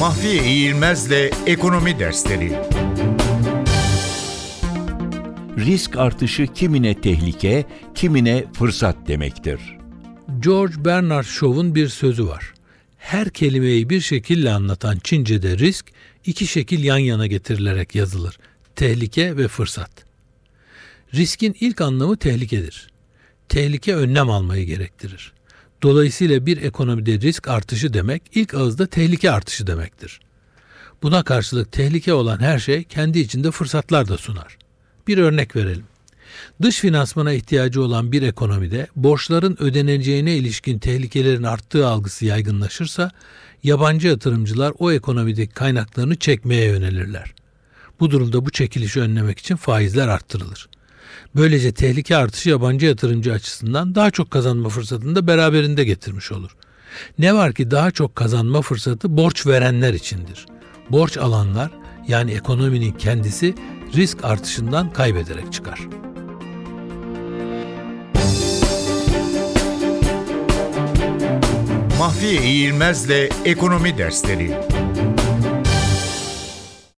Mahfiye İğilmez'le Ekonomi Dersleri Risk artışı kimine tehlike, kimine fırsat demektir. George Bernard Shaw'un bir sözü var. Her kelimeyi bir şekilde anlatan Çince'de risk iki şekil yan yana getirilerek yazılır. Tehlike ve fırsat. Riskin ilk anlamı tehlikedir. Tehlike önlem almayı gerektirir. Dolayısıyla bir ekonomide risk artışı demek ilk ağızda tehlike artışı demektir. Buna karşılık tehlike olan her şey kendi içinde fırsatlar da sunar. Bir örnek verelim. Dış finansmana ihtiyacı olan bir ekonomide borçların ödeneceğine ilişkin tehlikelerin arttığı algısı yaygınlaşırsa yabancı yatırımcılar o ekonomideki kaynaklarını çekmeye yönelirler. Bu durumda bu çekilişi önlemek için faizler arttırılır. Böylece tehlike artışı yabancı yatırımcı açısından daha çok kazanma fırsatını da beraberinde getirmiş olur. Ne var ki daha çok kazanma fırsatı borç verenler içindir. Borç alanlar yani ekonominin kendisi risk artışından kaybederek çıkar. Mahfiye İğilmez'le Ekonomi Dersleri